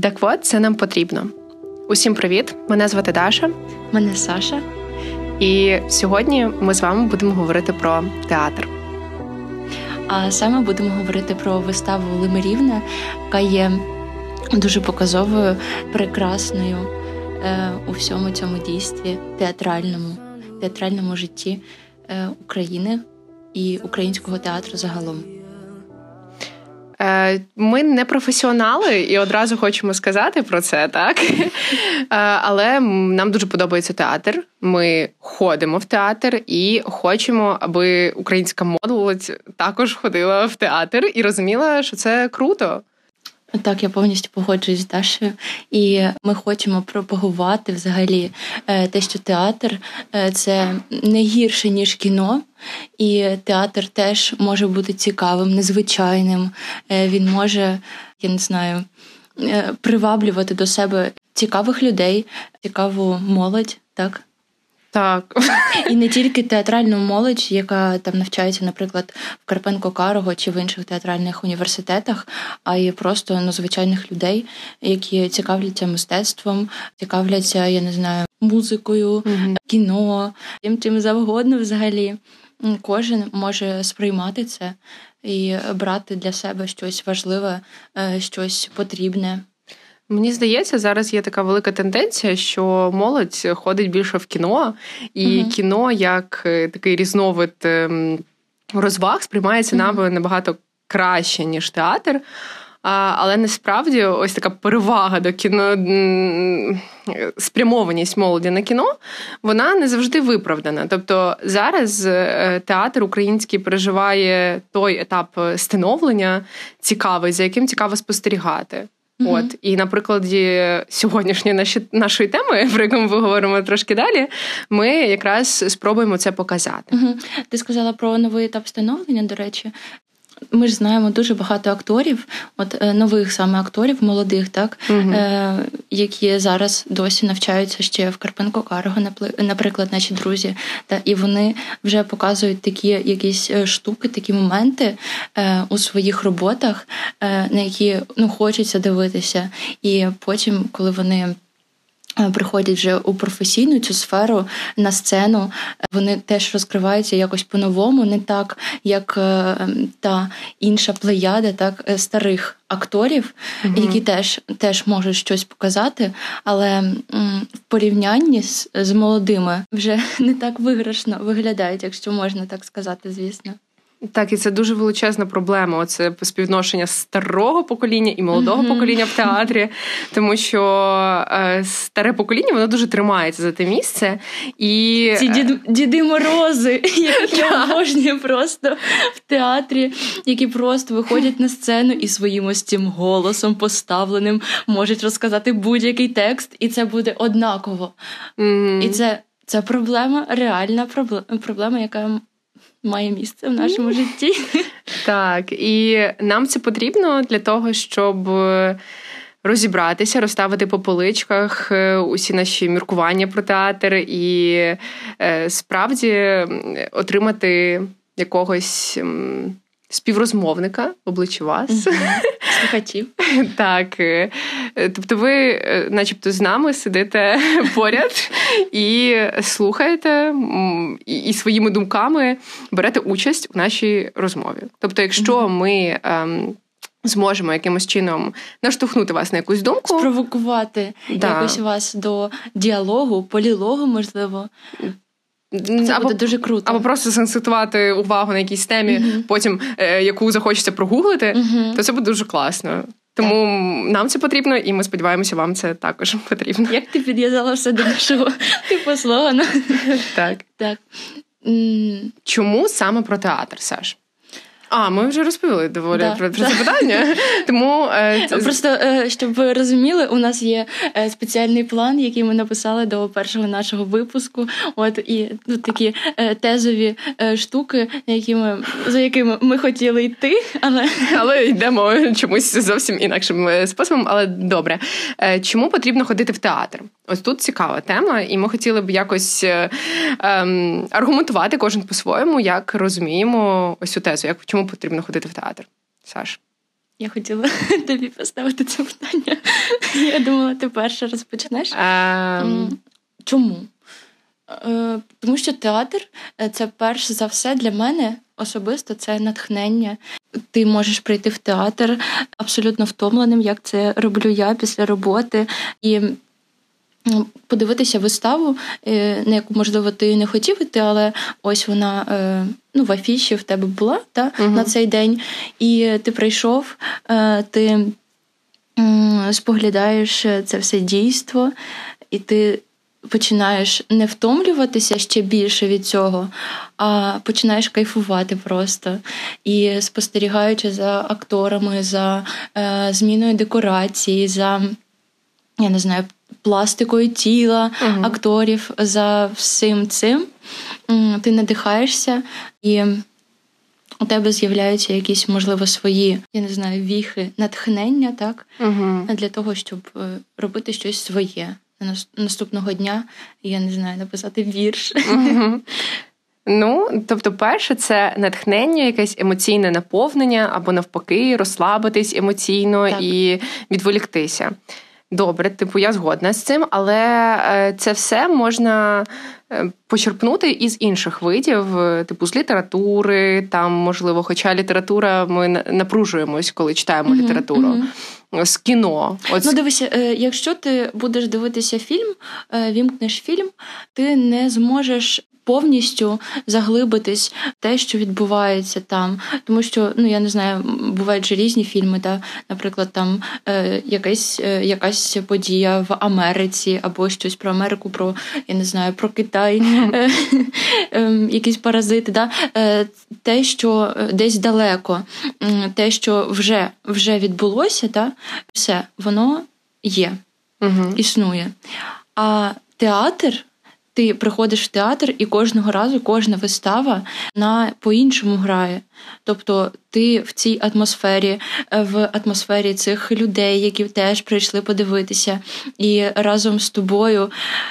Так от це нам потрібно. Усім привіт! Мене звати Даша. Мене Саша. І сьогодні ми з вами будемо говорити про театр. А саме будемо говорити про виставу Лимирівна, яка є дуже показовою, прекрасною е, у всьому цьому дійстві, театральному, театральному житті е, України і українського театру загалом. Е, ми не професіонали і одразу хочемо сказати про це, так? Е, але нам дуже подобається театр. Ми ходимо в театр і хочемо, аби українська молодь також ходила в театр і розуміла, що це круто. Так, я повністю погоджуюсь з Дашею, і ми хочемо пропагувати взагалі е, те, що театр е, це не гірше ніж кіно, і театр теж може бути цікавим, незвичайним. Е, він може, я не знаю, приваблювати до себе цікавих людей, цікаву молодь, так. Так. І не тільки театральну молодь, яка там навчається, наприклад, в Карпенко Карого чи в інших театральних університетах, а й просто ну, звичайних людей, які цікавляться мистецтвом, цікавляться, я не знаю, музикою, mm кіно, тим чим завгодно взагалі. Кожен може сприймати це і брати для себе щось важливе, е, щось потрібне. Мені здається, зараз є така велика тенденція, що молодь ходить більше в кіно, і угу. кіно як е, такий різновид ем, розваг сприймається угу. нами набагато краще, ніж театр. Але насправді ось така перевага до кіно спрямованість молоді на кіно, вона не завжди виправдана. Тобто зараз е, театр український переживає той етап становлення цікавий, за яким цікаво спостерігати. Mm-hmm. От і на прикладі сьогоднішньої наші, нашої теми, про яку ми говоримо трошки далі, ми якраз спробуємо це показати. Mm-hmm. Ти сказала про новий етап становлення. До речі, ми ж знаємо дуже багато акторів, от е, нових саме акторів, молодих, так угу. е, які зараз досі навчаються ще в Карпенко Карго, наприклад, наші друзі. Та і вони вже показують такі якісь е, штуки, такі моменти е, у своїх роботах, е, на які ну хочеться дивитися. І потім, коли вони приходять вже у професійну цю сферу на сцену, вони теж розкриваються якось по-новому, не так, як е, та інша плеяда, так е, старих акторів, mm які теж теж можуть щось показати, але в порівнянні з, з молодими вже не так виграшно виглядають, якщо можна так сказати, звісно. Так, і це дуже величезна проблема. Оце співвідношення старого покоління і молодого mm-hmm. покоління в театрі, тому що е, старе покоління воно дуже тримається за те місце. І... Ці дід, діди морози, які обожнюю просто в театрі, які просто виходять на сцену і своїм ось цим голосом поставленим можуть розказати будь-який текст, і це буде однаково. Mm-hmm. І це. Це проблема, реальна проблема, яка має місце в нашому житті. Так, і нам це потрібно для того, щоб. Розібратися, розставити по поличках е, усі наші міркування про театр і е, справді отримати якогось співрозмовника обличчя вас. Слухачів. Так. Е, тобто, ви, е, начебто, з нами сидите поряд і слухаєте і своїми думками берете участь у нашій розмові. Тобто, якщо ми. Ем, зможемо якимось чином наштовхнути вас на якусь думку, спровокувати да. якось вас до діалогу, полілогу, можливо. Це або, буде дуже круто. Або просто сенситувати увагу на якійсь темі, uh потім е, яку захочеться прогуглити, uh то це буде дуже класно. Тому так. нам це потрібно, і ми сподіваємося, вам це також потрібно. Як ти підв'язала все до нашого типу слогану? Так. Так. Чому саме про театр, Саш? А, ми вже розповіли доволі да, про, про це питання. Тому е, просто е, щоб ви розуміли, у нас є е, спеціальний план, який ми написали до першого нашого випуску. От і тут такі е, тезові е, штуки, якими за якими ми хотіли йти, але але йдемо чомусь зовсім інакшим е, способом. Але добре, чому потрібно ходити в театр? Ось тут цікава тема, і ми хотіли б якось ем, аргументувати кожен по-своєму, як розуміємо ось цю тезу, як чому потрібно ходити в театр. Саш? Я хотіла тобі поставити це питання. Я думала, ти перше розпочнеш. Um... Чому? Е, тому що театр це перш за все для мене особисто це натхнення. Ти можеш прийти в театр абсолютно втомленим, як це роблю я після роботи. І Подивитися виставу, е, на яку, можливо, ти не хотів іти, але ось вона ну, в афіші в тебе була та, uh на цей день, і ти прийшов, ти споглядаєш це все дійство, і ти починаєш не втомлюватися ще більше від цього, а починаєш кайфувати просто. І спостерігаючи за акторами, за е, зміною декорації, за я не знаю, пластикою тіла угу. акторів, за всім цим, ти надихаєшся і. У тебе з'являються якісь, можливо, свої, я не знаю, віхи, натхнення, так? Угу. Для того, щоб е, робити щось своє наступного дня, я не знаю, написати вірш. Ну, тобто, перше, це натхнення, якесь емоційне наповнення або навпаки, розслабитись емоційно так. і відволіктися. Добре, типу, я згодна з цим, але е, це все можна е, почерпнути із інших видів, е, типу з літератури, там, можливо, хоча література, ми напружуємось, коли читаємо mm-hmm, літературу. Mm-hmm. З кіно. От... Ну, дивися, якщо ти будеш дивитися фільм, вімкнеш фільм, ти не зможеш повністю заглибитись в те, що відбувається там. Тому що, ну я не знаю, бувають же різні фільми, та, наприклад, там е, якась е, якась подія в Америці, або щось про Америку, про я не знаю, про Китай, е, е, якісь паразити. Да? Е, те, що десь далеко, те, що вже вже відбулося, все, воно є, існує. А театр ти приходиш в театр, і кожного разу кожна вистава на по-іншому грає. Тобто ти в цій атмосфері, в атмосфері цих людей, які теж прийшли подивитися, і разом з тобою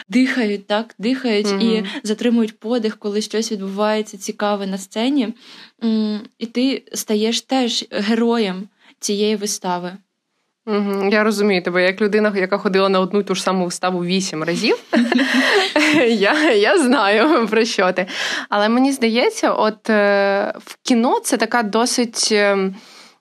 дихають, так, дихають mm і затримують подих, коли щось відбувається цікаве на сцені. І ти стаєш теж героєм цієї вистави. Угу, Я розумію тебе, як людина, яка ходила на одну ту ж саму виставу вісім разів. Я я знаю про що ти. Але мені здається, от е, в кіно це така досить.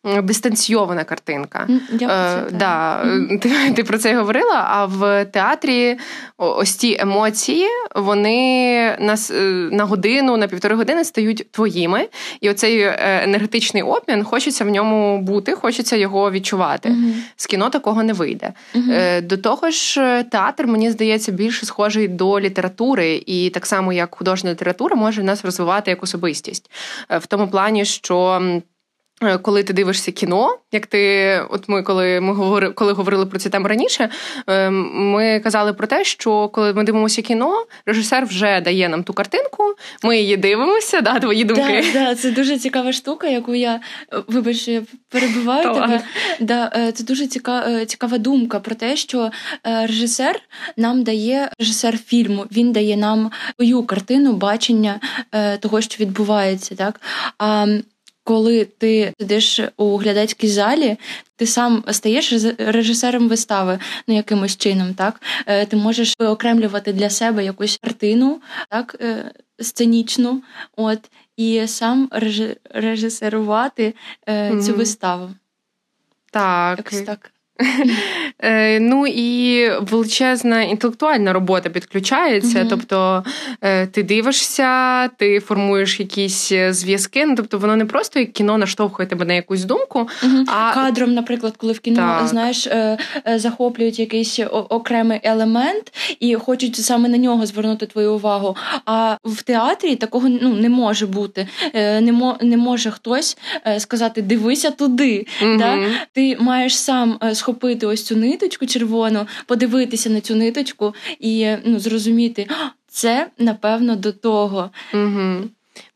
Ем, дистанційована картинка. Я е, да, Ти ти про це говорила. А в театрі ось ті емоції, вони нас е, на годину, на півтори години стають твоїми. І оцей е, енергетичний обмін хочеться в ньому бути, хочеться його відчувати. mm З кіно такого не вийде. mm До того ж, театр, мені здається, більше схожий до літератури, і так само як художня література може нас розвивати як особистість в тому плані, що. Е, коли ти дивишся кіно, як ти, от ми, коли ми говорили, коли говорили про ці теми раніше, е, ми казали про те, що коли ми дивимося кіно, режисер вже дає нам ту картинку, ми її дивимося, да, твої думки. Да, да, Це дуже цікава штука, яку я вибач, я перебиваю тебе. Да, е, Це дуже цікава, цікава думка про те, що режисер нам дає режисер фільму, він дає нам свою картину бачення того, що відбувається. так. А коли ти сидиш у глядацькій залі, ти сам стаєш режисером вистави ну якимось чином, так е, ти можеш виокремлювати для себе якусь картину, так е, сценічну, от і сам режисерувати mm-hmm. цю виставу. Так. Якось так. Е, ну і величезна інтелектуальна робота підключається. Mm-hmm. Тобто е, ти дивишся, ти формуєш якісь зв'язки. Ну тобто воно не просто як кіно наштовхує тебе на якусь думку. Mm-hmm. а Кадром, наприклад, коли в кіно так. знаєш, е, захоплюють якийсь окремий елемент і хочуть саме на нього звернути твою увагу. А в театрі такого ну, не може бути. Не мо, не може хтось сказати Дивися туди. Mm-hmm. Да? Ти маєш сам схопити ось цю ниточку червону, подивитися на цю ниточку і ну, зрозуміти, це напевно до того. Угу.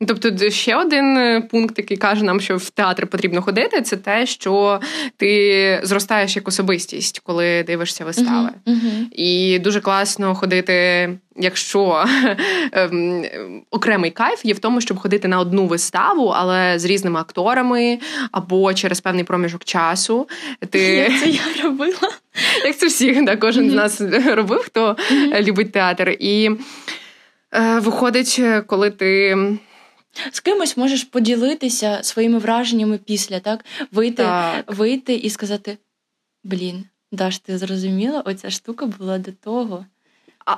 Тобто, ще один е, пункт, який каже нам, що в театр потрібно ходити, це те, що ти зростаєш як особистість, коли дивишся вистави. Uh-huh, uh-huh. І дуже класно ходити, якщо ем, окремий кайф є в тому, щоб ходити на одну виставу, але з різними акторами або через певний проміжок часу. Ти... Як це я робила? Як це всі, да, кожен uh-huh. з нас робив, хто любить театр. І е, виходить, коли ти. З кимось можеш поділитися своїми враженнями після, так? Вийти так. вийти і сказати: Блін, Даш, ти зрозуміла, оця штука була до того.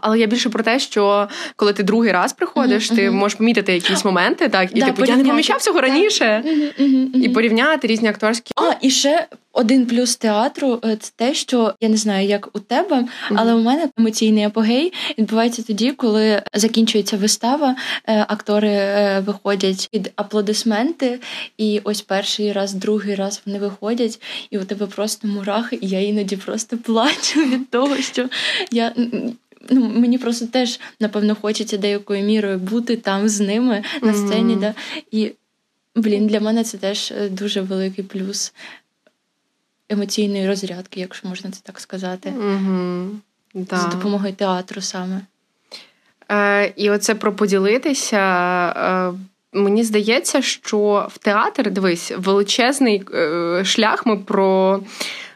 Але я більше про те, що коли ти другий раз приходиш, mm-hmm. ти можеш помітити якісь моменти, так і да, типу, я не помічав цього раніше, mm-hmm. і порівняти різні акторські. А, і ще один плюс театру е, це те, що я не знаю, як у тебе, але у мене емоційний апогей відбувається тоді, коли закінчується вистава, е, актори е, виходять під аплодисменти, і ось перший раз, другий раз вони виходять, і у тебе просто мурахи, і я іноді просто плачу від того, що я ну, мені просто теж, напевно, хочеться деякою мірою бути там з ними на сцені. Mm-hmm. Да? І, блін, для мене це теж е, дуже великий плюс емоційної розрядки, якщо можна це так сказати. Mm-hmm. Да. За допомогою театру саме. Е, І оце про поділитися. Е, Мені здається, що в театр дивись величезний е, шлях ми про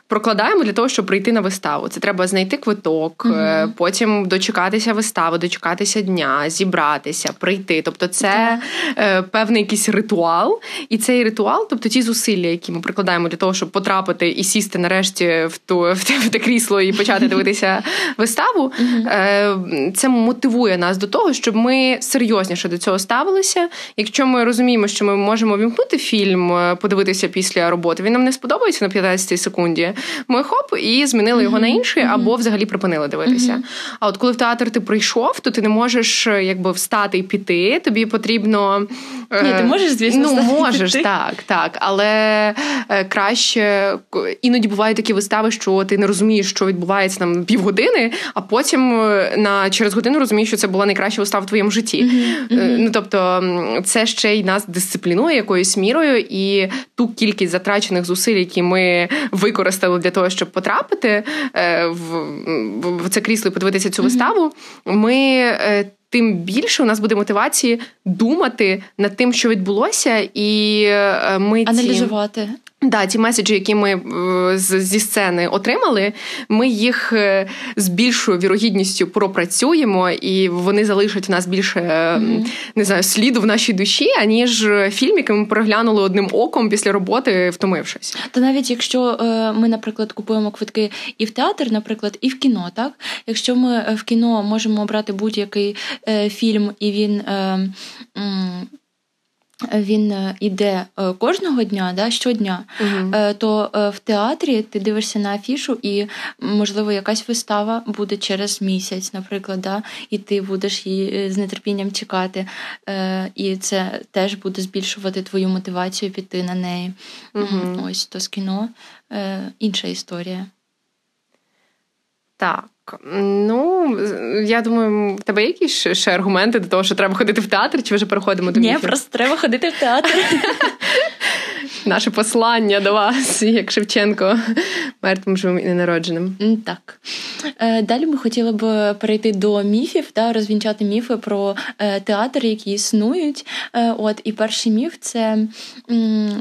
прокладаємо для того, щоб прийти на виставу. Це треба знайти квиток, uh потім дочекатися вистави, дочекатися дня, зібратися, прийти. Тобто, це uh певний якийсь ритуал, і цей ритуал, тобто ті зусилля, які ми прикладаємо для того, щоб потрапити і сісти нарешті в ту в те, в те крісло і почати дивитися виставу. uh Це мотивує нас до того, щоб ми серйозніше до цього ставилися. Якщо ми розуміємо, що ми можемо вімкнути фільм, подивитися після роботи, він нам не сподобається на 15 секунді ми хоп, і змінили його mm-hmm. на інший, або взагалі припинили дивитися. Mm-hmm. А от коли в театр ти прийшов, то ти не можеш якби встати і піти. Тобі потрібно Ні, ти е, можеш, звісно, ну встати можеш піти. так, так, але е, краще іноді бувають такі вистави, що ти не розумієш, що відбувається там півгодини, а потім е, на через годину розумієш, що це була найкраща вистава в твоєму житті. Mm-hmm. Ну тобто, це ще й нас дисциплінує якоюсь мірою, і ту кількість затрачених зусиль, які ми використали для того, щоб потрапити е, в, в це крісло і подивитися цю виставу, ми. Е, тим більше у нас буде мотивації думати над тим, що відбулося, і е, ми аналізувати. Ці... Да, ті меседжі, які ми е, зі сцени отримали, ми їх е, з більшою вірогідністю пропрацюємо, і вони залишать в нас більше mm-hmm. не знаю сліду в нашій душі, аніж фільм, який ми переглянули одним оком після роботи, втомившись. Та навіть якщо ми, наприклад, купуємо квитки і в театр, наприклад, і в кіно, так якщо ми в кіно можемо обрати будь-який фільм, і він він йде е, кожного дня, да, щодня, uh то е, в театрі ти дивишся на афішу, і, можливо, якась вистава буде через місяць, наприклад, да, і ти будеш її з нетерпінням чекати. І це теж буде збільшувати твою мотивацію піти на неї. uh Ось то з кіно інша історія. Так. Ну, я думаю, в тебе є якісь ще аргументи до того, що треба ходити в театр, чи вже переходимо до Ні, просто треба ходити в театр. Наше послання до вас, як Шевченко, мертвим живим і ненародженим. Так. Е, далі ми хотіли б перейти до міфів та розвінчати міфи про е, театр, які існують. Е, от І перший міф це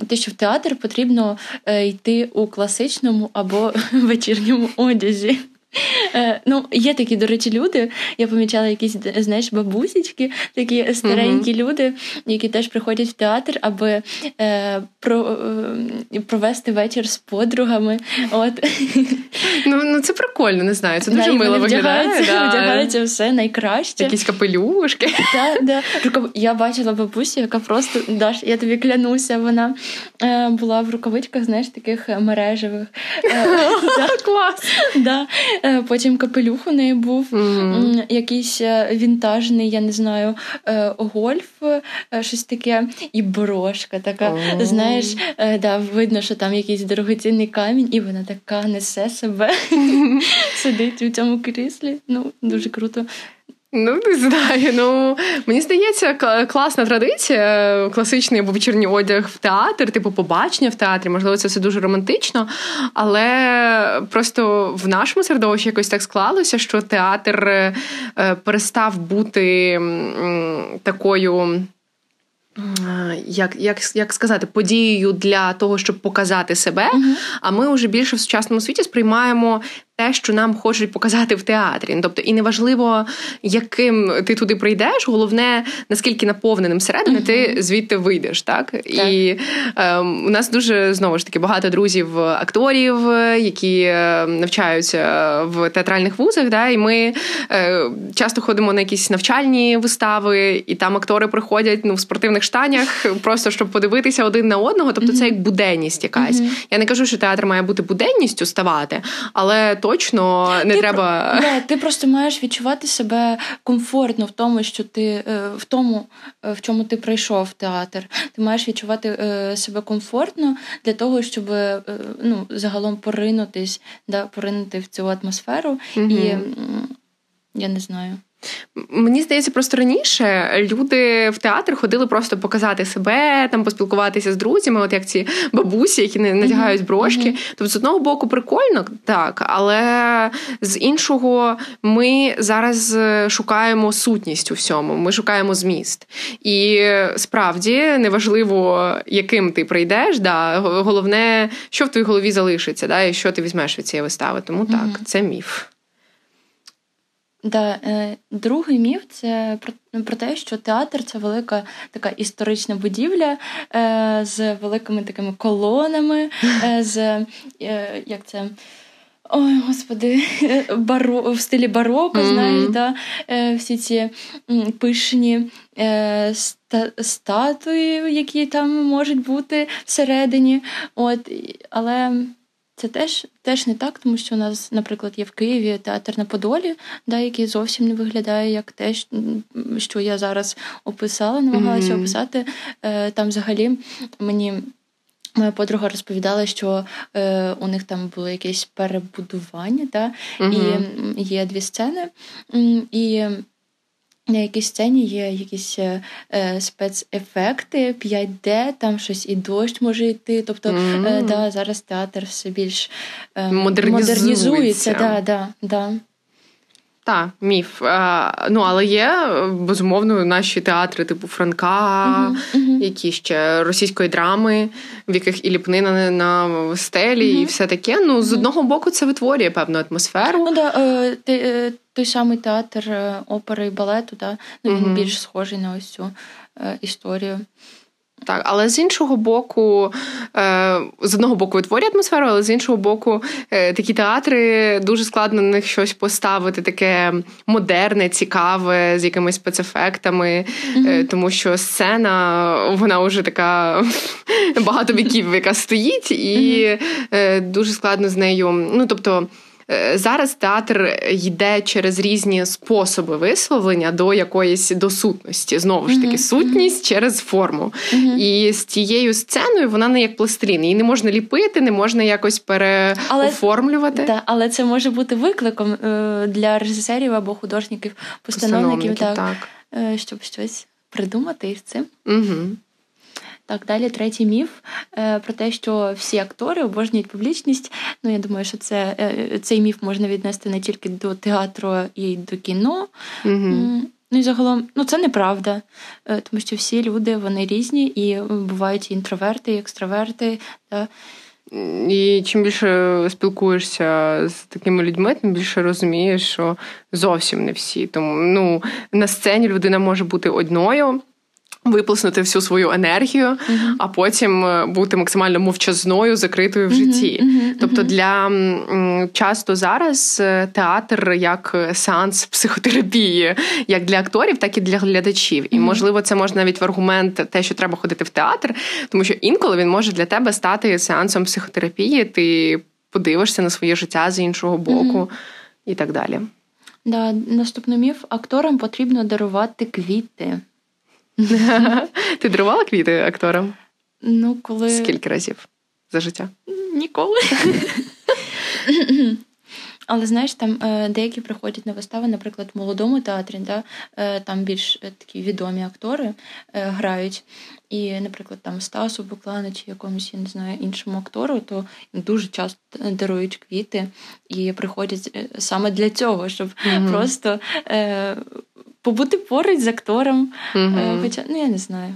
те, що в театр потрібно йти у класичному або вечірньому одязі. Е, ну, Є такі, до речі, люди. Я помічала якісь, знаєш, бабусічки, такі старенькі uh-huh. люди, які теж приходять в театр, аби е, про, е, провести вечір з подругами. От. Ну ну це прикольно, не знаю. Це дуже да, мило виглядає. Да. Вдягаються все найкраще. Якісь капелюшки. Да, да. Я бачила бабусю, яка просто Даш, я тобі клянуся, вона е, була в рукавичках, знаєш, таких мережевих. Е, Клас! Да. Е, потім капелюх у неї був mm-hmm. якийсь е, вінтажний, я не знаю, е, гольф, щось таке, і брошка така. Oh. Знаєш, да, видно, що там якийсь дорогоцінний камінь, і вона така несе себе, сидить у цьому кріслі. Ну, дуже круто. Ну, не знаю. Ну мені здається, класна традиція, класичний або вечірній одяг в театр, типу побачення в театрі. Можливо, це все дуже романтично, але просто в нашому середовищі якось так склалося, що театр е, перестав бути такою. Як як, як сказати, подією для того, щоб показати себе. Uh-huh. А ми вже більше в сучасному світі сприймаємо те, що нам хочуть показати в театрі. Тобто, і неважливо, яким ти туди прийдеш, головне наскільки наповненим всередини uh-huh. ти звідти вийдеш. Так, так. і е, у нас дуже знову ж таки багато друзів, акторів, які е, навчаються в театральних вузах. Да, І ми е, часто ходимо на якісь навчальні вистави, і там актори приходять ну в спортивних штанях, просто щоб подивитися один на одного. Тобто, uh-huh. це як буденність якась. Я не кажу, що театр має бути буденністю ставати, але точно не ти треба. Про... Ти просто маєш відчувати себе комфортно в тому, що ти е, в тому, е, в чому ти прийшов в театр. Ти маєш відчувати е, себе комфортно для того, щоб ну, загалом поринутись, да, поринути в цю атмосферу. Угу. І я не знаю. Мені здається, просто раніше люди в театр ходили просто показати себе, там поспілкуватися з друзями, от як ці бабусі, які не надягають брошки. Mm-hmm. Тобто, з одного боку, прикольно, так, але з іншого, ми зараз шукаємо сутність у всьому, ми шукаємо зміст. І справді неважливо, яким ти прийдеш, да, головне, що в твоїй голові залишиться, да, і що ти візьмеш від цієї вистави. Тому так, mm-hmm. це міф. Да, е, Другий міф це про те, що театр це велика така історична будівля е, з великими такими колонами, е, з як це. Ой, господи, баро, в стилі бароко, mm-hmm. знаєш, да? Всі ці пишні ста, статуї, які там можуть бути всередині. От, Але це теж теж не так, тому що у нас, наприклад, є в Києві театр на Подолі, да, який зовсім не виглядає як те, що я зараз описала, намагалася mm-hmm. описати. Е, там взагалі мені. Моя подруга розповідала, що е, у них там було якесь перебудування, да? uh і є дві сцени. І на якійсь сцені є якісь е, е спецефекти, 5D, там щось і дощ може йти. Тобто, mm. е, да, зараз театр все більш е, модернізується. модернізується. Да, да, да. Так, міф. А, ну, але є безумовно наші театри, типу Франка, uh-huh, uh-huh. які ще російської драми, в яких і ліпнина на стелі, uh-huh. і все таке. Ну, з одного боку, це витворює певну атмосферу. Ну, да, е, е, той самий театр е, опери і балету, да, ну, він більш схожий на ось цю е, історію. Так, але з іншого боку, е, з одного боку витворює атмосферу, але з іншого боку, е, такі театри дуже складно на них щось поставити, таке модерне, цікаве, з якимись спецефектами, mm-hmm. тому що сцена вона вже така багато віків, яка стоїть, і mm-hmm. дуже складно з нею. Ну тобто. Е, зараз театр йде через різні способи висловлення до якоїсь до сутності. Знову ж таки, сутність через форму. І з тією сценою вона не як пластилін. Її не можна ліпити, не можна якось переоформлювати. Але, та, але це може бути викликом е, для режисерів або художників, постановників, так, так. Е, щоб щось придумати із цим. Угу. Так, далі третій міф е, про те, що всі актори обожнюють публічність. Ну, я думаю, що це е, цей міф можна віднести не тільки до театру і до кіно. Угу. Ну і загалом, ну це неправда, е, тому що всі люди вони різні і бувають і інтроверти, і екстраверти. Да. І чим більше спілкуєшся з такими людьми, тим більше розумієш, що зовсім не всі. Тому ну на сцені людина може бути одною. Виплеснути всю свою енергію, uh-huh. а потім е, бути максимально мовчазною, закритою в житті. Uh-huh. Тобто, для часто зараз е, театр як сеанс психотерапії, як для акторів, так і для глядачів. І можливо, це можна навіть в аргумент те, що треба ходити в театр, тому що інколи він може для тебе стати сеансом психотерапії. Ти подивишся на своє життя з іншого боку і так далі. Да, Наступний міф акторам потрібно дарувати квіти. Ти дарувала квіти акторам? Ну, коли... Скільки разів за життя? Ніколи. Але знаєш, там е, деякі приходять на вистави, наприклад, в молодому театрі, да, е, там більш е, такі відомі актори грають. І, наприклад, там Стасу Буклану чи якомусь, я не знаю, іншому актору, то дуже часто дарують квіти і приходять саме для цього, щоб mm просто е, побути поруч з актором. mm Хоча, ну я не знаю.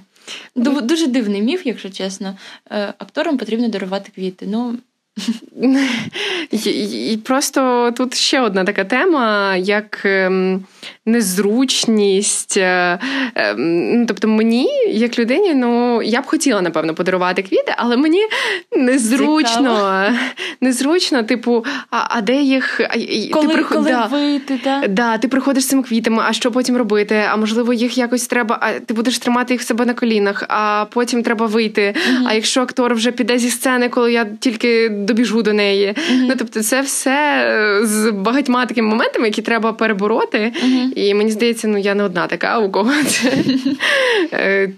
Дуже дивний міф, якщо чесно. Акторам потрібно дарувати квіти. Ну, і Просто тут ще одна така тема, як ем, незручність. Е, ем, ну, тобто, мені, як людині, ну я б хотіла, напевно, подарувати квіти, але мені незручно, незручно, типу, а а де їх Коли, ти приход... коли да, вийти, да? Да, ти приходиш з цими квітами, а що потім робити? А можливо, їх якось треба, а ти будеш тримати їх в себе на колінах, а потім треба вийти. Угу. А якщо актор вже піде зі сцени, коли я тільки добіжу до неї. Mm-hmm. Ну тобто, це все е, з багатьма такими моментами, які треба перебороти. Mm-hmm. І мені здається, ну я не одна така, у кого це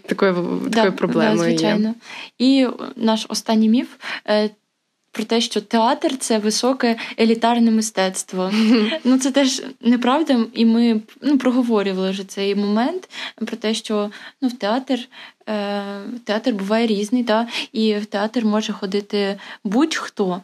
такою такою проблемою. Звичайно. І наш останній міф. Е, про те, що театр це високе елітарне мистецтво. Ну це теж неправда, і ми ну, проговорювали вже цей момент про те, що ну, в театр театр буває різний, да, і в театр може ходити будь-хто.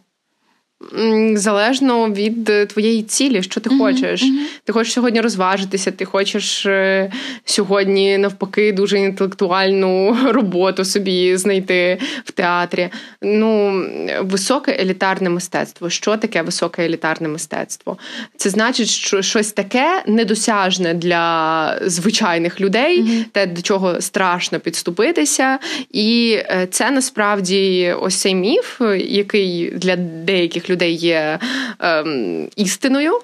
Залежно від е, твоєї цілі, що ти mm-hmm, хочеш. Mm-hmm. Ти хочеш сьогодні розважитися, ти хочеш е, сьогодні, навпаки, дуже інтелектуальну роботу собі знайти в театрі. Ну, високе елітарне мистецтво. Що таке високе елітарне мистецтво? Це значить, що щось таке недосяжне для звичайних людей, mm-hmm. те, до чого страшно підступитися. І е, це насправді ось цей міф, який для деяких людей людей є ем, істиною.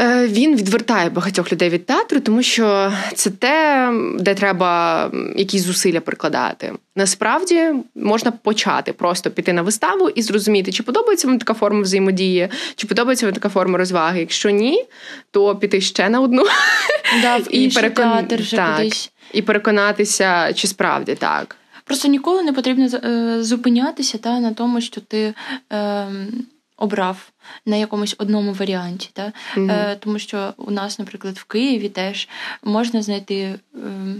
Е, він відвертає багатьох людей від театру, тому що це те, де треба якісь зусилля прикладати. Насправді можна почати просто піти на виставу і зрозуміти, чи подобається вам така форма взаємодії, чи подобається вам така форма розваги. Якщо ні, то піти ще на одну да, в і перекон... театр так, кудись. і переконатися, чи справді так. Просто ніколи не потрібно е, зупинятися та на тому, що ти. Е, обрав на якомусь одному варіанті. Та? Mm-hmm. Е, Тому що у нас, наприклад, в Києві теж можна знайти. Е,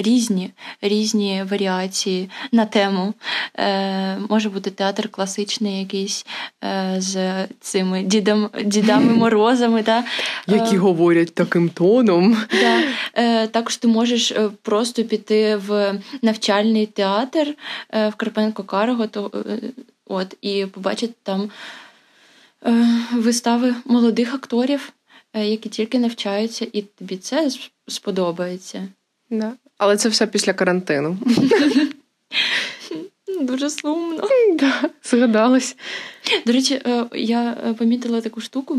Різні різні варіації на тему. Е, Може бути театр класичний, якийсь е, з цими дідам, дідами морозами. Та? Які е, говорять таким тоном. Да. Е, Також ти можеш е, просто піти в навчальний театр е, в Карпенко Карго, то е, От, І побачити там е, вистави молодих акторів, е, які тільки навчаються, і тобі це сподобається. Да. Але це все після карантину. Дуже сумно. Да, Згадалось. До речі, е, я помітила таку штуку.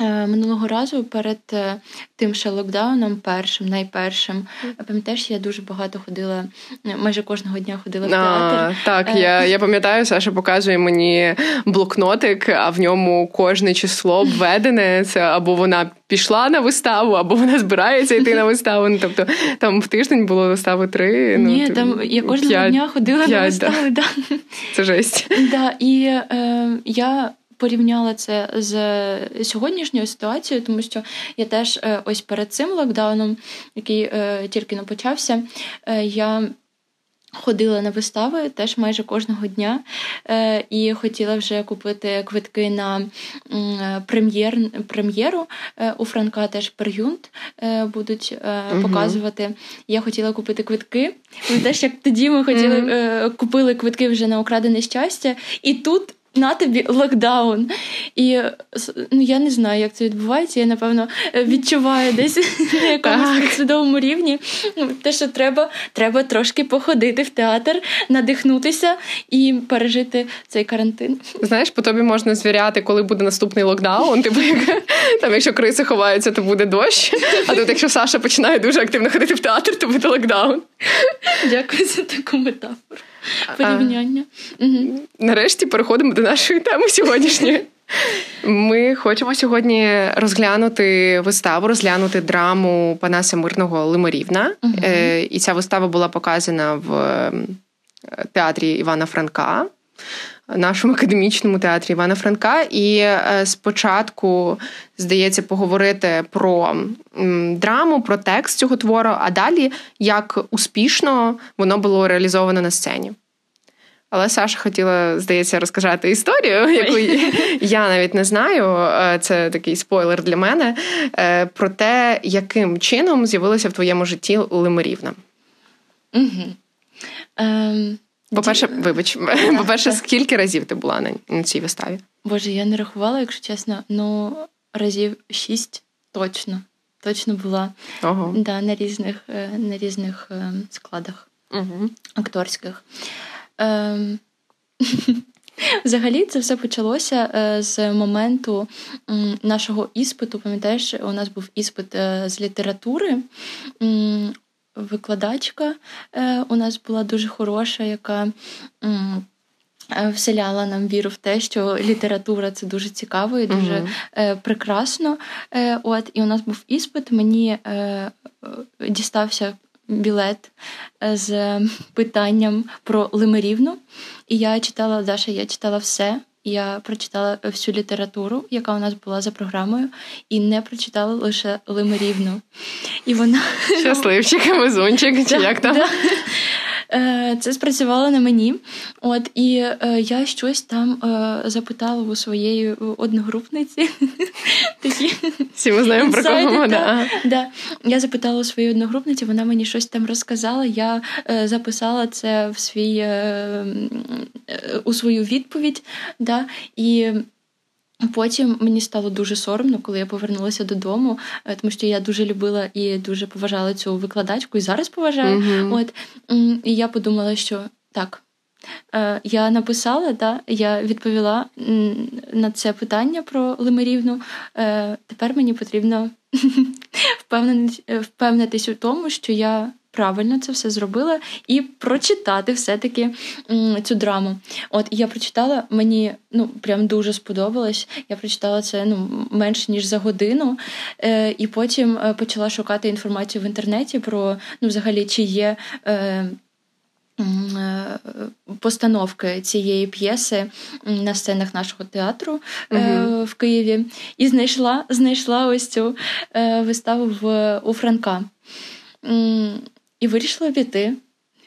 Е, минулого разу перед е, тим ще локдауном, першим, найпершим, пам'ятаєш, я дуже багато ходила, е, майже кожного дня ходила в театр. А, Так, я я пам'ятаю, Саша показує мені блокнотик, а в ньому кожне число обведене. Це або вона пішла на виставу, або вона збирається йти на виставу. Ну, Тобто там в тиждень було вистави три. Ну, Ні, там я кожного 5, дня ходила 5, на вистави. Да. Да. Це жесть. Да, І е, я порівняла це з сьогоднішньою ситуацією, тому що я теж е, ось перед цим локдауном, який е, тільки не почався, е, я. Ходила на вистави теж майже кожного дня е, і хотіла вже купити квитки на е, прем'єр, прем'єру. Е, у Франка теж пер'юнт будуть угу. показувати. Я хотіла купити квитки. Ми теж як тоді ми хотіли купили квитки вже на украдене щастя, і тут на тобі локдаун. І ну, я не знаю, як це відбувається. Я, напевно, відчуваю десь на якомусь підсвідомому рівні. Те, що треба треба трошки походити в театр, надихнутися і пережити цей карантин. Знаєш, по тобі можна звіряти, коли буде наступний локдаун. Типу, як, там, якщо криси ховаються, то буде дощ. А тут, якщо Саша починає дуже активно ходити в театр, то буде локдаун. Дякую за таку метафору порівняння. Угу. Нарешті переходимо до нашої теми сьогоднішньої. Ми хочемо сьогодні розглянути виставу, розглянути драму Панаса Мирного Лимарівна. Угу. Е, І ця вистава була показана в театрі Івана Франка. Нашому академічному театрі Івана Франка. І е, спочатку, здається, поговорити про драму, про текст цього твору, а далі як успішно воно було реалізовано на сцені. Але Саша хотіла, здається, розказати історію, яку я навіть не знаю. Е, це такий спойлер для мене. Е, про те, яким чином з'явилася в твоєму житті Лиморівна. Угу. Ем, по-перше, вибач, по-перше, скільки разів ти була на, на цій виставі? Боже, я не рахувала, якщо чесно, ну разів шість точно. Точно була Ого. Да, на різних е, на різних складах угу. акторських. Ем, взагалі, це все почалося е, з моменту нашого іспиту. Пам'ятаєш, у нас був іспит е, з літератури. Викладачка е, у нас була дуже хороша, яка вселяла нам віру в те, що література це дуже цікаво і дуже uh прекрасно. От і у нас був іспит. Мені дістався білет е, з питанням про Лимирівну. І я читала Даша, я читала все. Я прочитала всю літературу, яка у нас була за програмою, і не прочитала лише Лимирівну. І вона щасливчик, Амазончик, чи як там. Е, це спрацювало на мені. От і е, я щось там е, запитала у своєї одногрупниці. Такі Всі ми знаємо про кого да. Да. Я запитала у своєї одногрупниці, вона мені щось там розказала. Я записала це в свій у свою відповідь. Да, і Потім мені стало дуже соромно, коли я повернулася додому, е, тому що я дуже любила і дуже поважала цю викладачку, і зараз поважаю. Mm-hmm. От і я подумала, що так. Е, я написала, да, я відповіла на це питання про Лимирівну. Е, тепер мені потрібно впевнитись у тому, що я правильно це все зробила, і прочитати все-таки цю драму. От я прочитала, мені ну прям дуже сподобалось. Я прочитала це ну менш ніж за годину, е, і потім е, почала шукати інформацію в інтернеті про ну, взагалі, чи є. Е, е Постановки цієї п'єси на сценах нашого театру uh в Києві і знайшла знайшла ось цю е, виставу в у Франка і вирішила піти.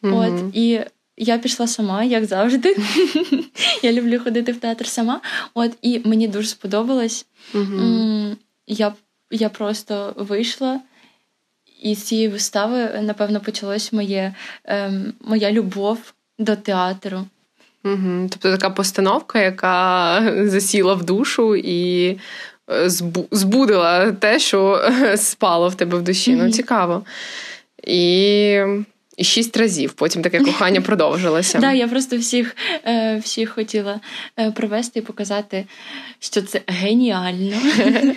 Mm-hmm. От, І я пішла сама, як завжди. Я люблю ходити в театр сама. От, І мені дуже сподобалось. Mm-hmm. Я я просто вийшла, і з цієї вистави, напевно, почалась моє, ем, моя любов до театру. Угу. Тобто така постановка, яка засіла в душу і е, збудила те, що спало в тебе в душі. Mm-hmm. Ну, цікаво. І і шість разів. Потім таке кохання продовжилося. Так, я просто всіх е, всіх хотіла е, провести і показати, що це геніально.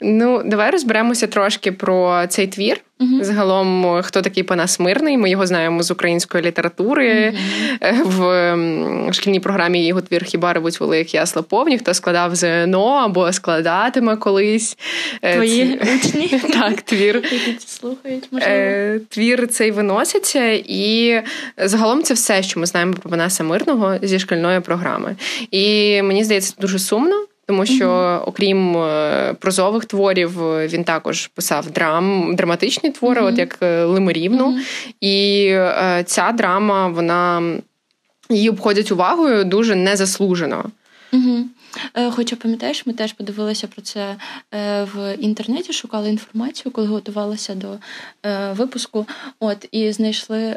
Ну, давай розберемося трошки про цей твір. Uh-huh. Загалом, хто такий Панас Мирний? Ми його знаємо з української літератури uh-huh. в шкільній програмі його твір Хіба ревуть велик ясла повні, хто складав ЗНО або складатиме колись. Е, Твої Ц... учні? Так, твір. Які слухають, можливо. Е, твір цей виноситься, і загалом це все, що ми знаємо про Панаса Мирного зі шкільної програми. І мені здається, дуже сумно. Тому що, окрім е, прозових творів, він також писав драм, драматичні твори, от як е, Лиморівну. Mm-hmm. І е, ця драма, вона її обходять увагою дуже незаслужено. Хоча пам'ятаєш, ми теж подивилися про це в інтернеті, шукали інформацію, коли готувалася до випуску. От і знайшли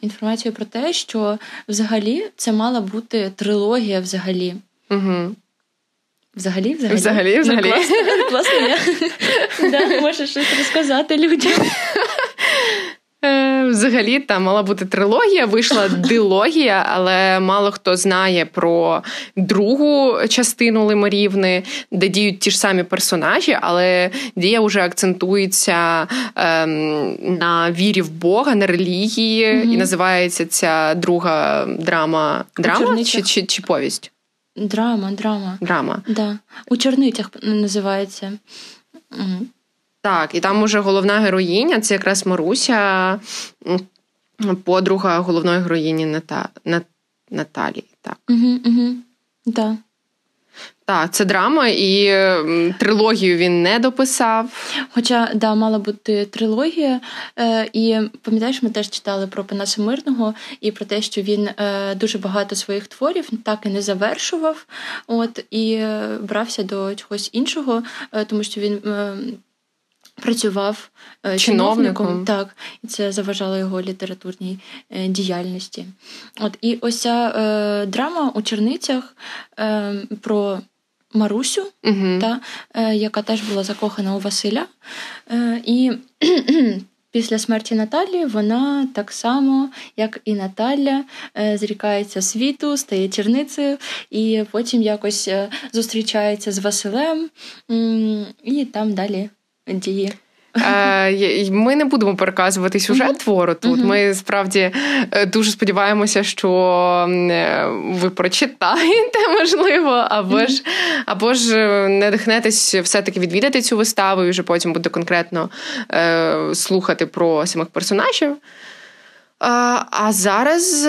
інформацію про те, що взагалі це мала бути трилогія взагалі. Угу. Взагалі, взагалі. Взагалі, взагалі. Ну, класно, класно да, Можеш щось розказати людям. Е, взагалі, там мала бути трилогія, вийшла дилогія, але мало хто знає про другу частину Лиморівни, де діють ті ж самі персонажі, але дія вже акцентується ем, на вірі в Бога, на релігії, mm і називається ця друга драма драма чи, чи, чи повість? Драма, драма. Драма. Да. У Чорницях називається. Так, і там уже головна героїня це якраз Маруся, подруга головної героїні Ната... Наталії. Так. Угу, угу. Да. Так, це драма, і трилогію він не дописав. Хоча да, мала бути трилогія. Е, І пам'ятаєш, ми теж читали про Панаса Мирного і про те, що він е, дуже багато своїх творів так і не завершував, от і е, брався до чогось іншого, е, тому що він. Е, Працював е, чиновником, чиновником, так, і це заважало його літературній е, діяльності. От І ось ця е, драма у черницях е, про Марусю, угу. та, е, яка теж була закохана у Василя. Е, І після смерті Наталі вона так само, як і Наталя, е, зрікається світу, стає черницею, і потім якось е, зустрічається з Василем, і там далі діє. Е, ми не будемо переказувати сюжет uh-huh. твору тут. Uh-huh. Ми справді е, дуже сподіваємося, що е, ви прочитаєте, можливо, або ж або ж надихнетесь все-таки відвідати цю виставу і вже потім буде конкретно е, слухати про самих персонажів. А а зараз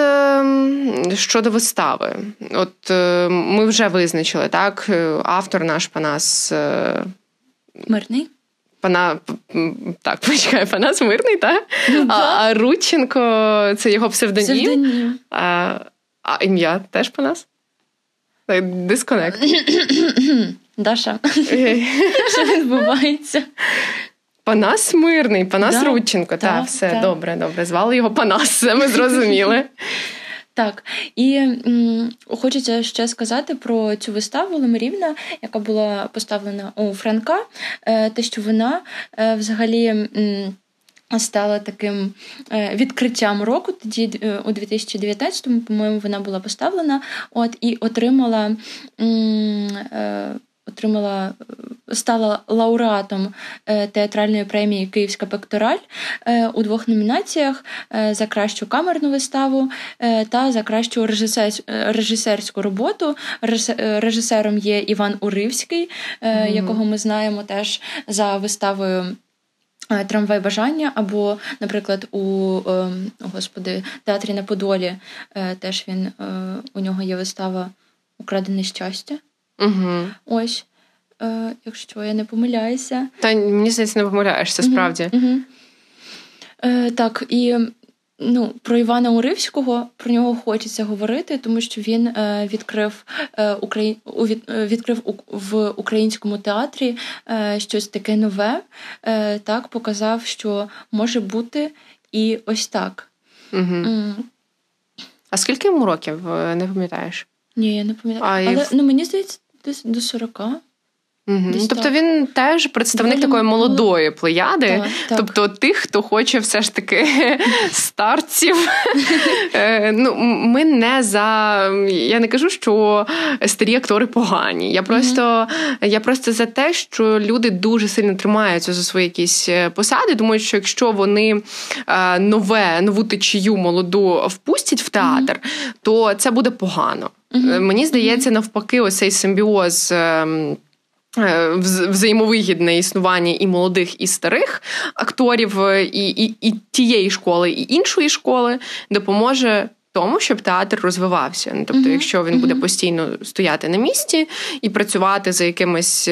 щодо вистави, от ми вже визначили так, автор наш Панас Мирний. Пана так, почекай, Панас Мирний, так? Ну, а, а Рудченко це його псевдонім. Псевдонім. А а ім'я теж Панас? Дисконект. Даша. Що відбувається? Панас Мирний, Панас да, Рудченко. Так, все та. добре, добре. Звали його Панас, це ми зрозуміли. Так, і м, хочеться ще сказати про цю виставу Лемерівна, яка була поставлена у Франка, е, те, що вона е, взагалі. М, Стала таким е, відкриттям року. Тоді е, у 2019-му, по-моєму, вона була поставлена, от і отримала е, отримала, стала лауреатом е, театральної премії Київська пектораль е, у двох номінаціях: е, за кращу камерну виставу та за кращу режисерську роботу. Режисером є Іван Уривський, mm-hmm. якого ми знаємо теж за виставою. Трамвай бажання, або, наприклад, у господи, театрі на Подолі теж він у нього є вистава Украдене щастя. Угу. Ось, е, якщо я не помиляюся. Та мені здається, не помиляєшся, справді. Угу. Е, Так, і ну, про Івана Уривського про нього хочеться говорити, тому що він е, відкрив е, Украї... від... Е, відкрив у... в українському театрі е, щось таке нове, е, так, показав, що може бути і ось так. Угу. Mm. А скільки йому років, е, не пам'ятаєш? Ні, я не пам'ятаю. А Але і... ну, мені здається, до 40. Угу. Тобто він теж представник Доволі такої молодої плеяди, так, тобто тих, хто хоче все ж таки старців. Е, ну, Ми не за. Я не кажу, що старі актори погані. Я просто я просто за те, що люди дуже сильно тримаються за свої якісь е, посади. Думаю, що якщо вони е, нове, нову течію молоду впустять в театр, то це буде погано. Мені здається, навпаки, ось цей симбіоз. Ем, Е, взаємовигідне існування і молодих, і старих акторів, е, і, і, і тієї школи, і іншої школи допоможе. Тому, щоб театр розвивався. Ну, Тобто, uh-huh. якщо він буде постійно стояти на місці і працювати за якимись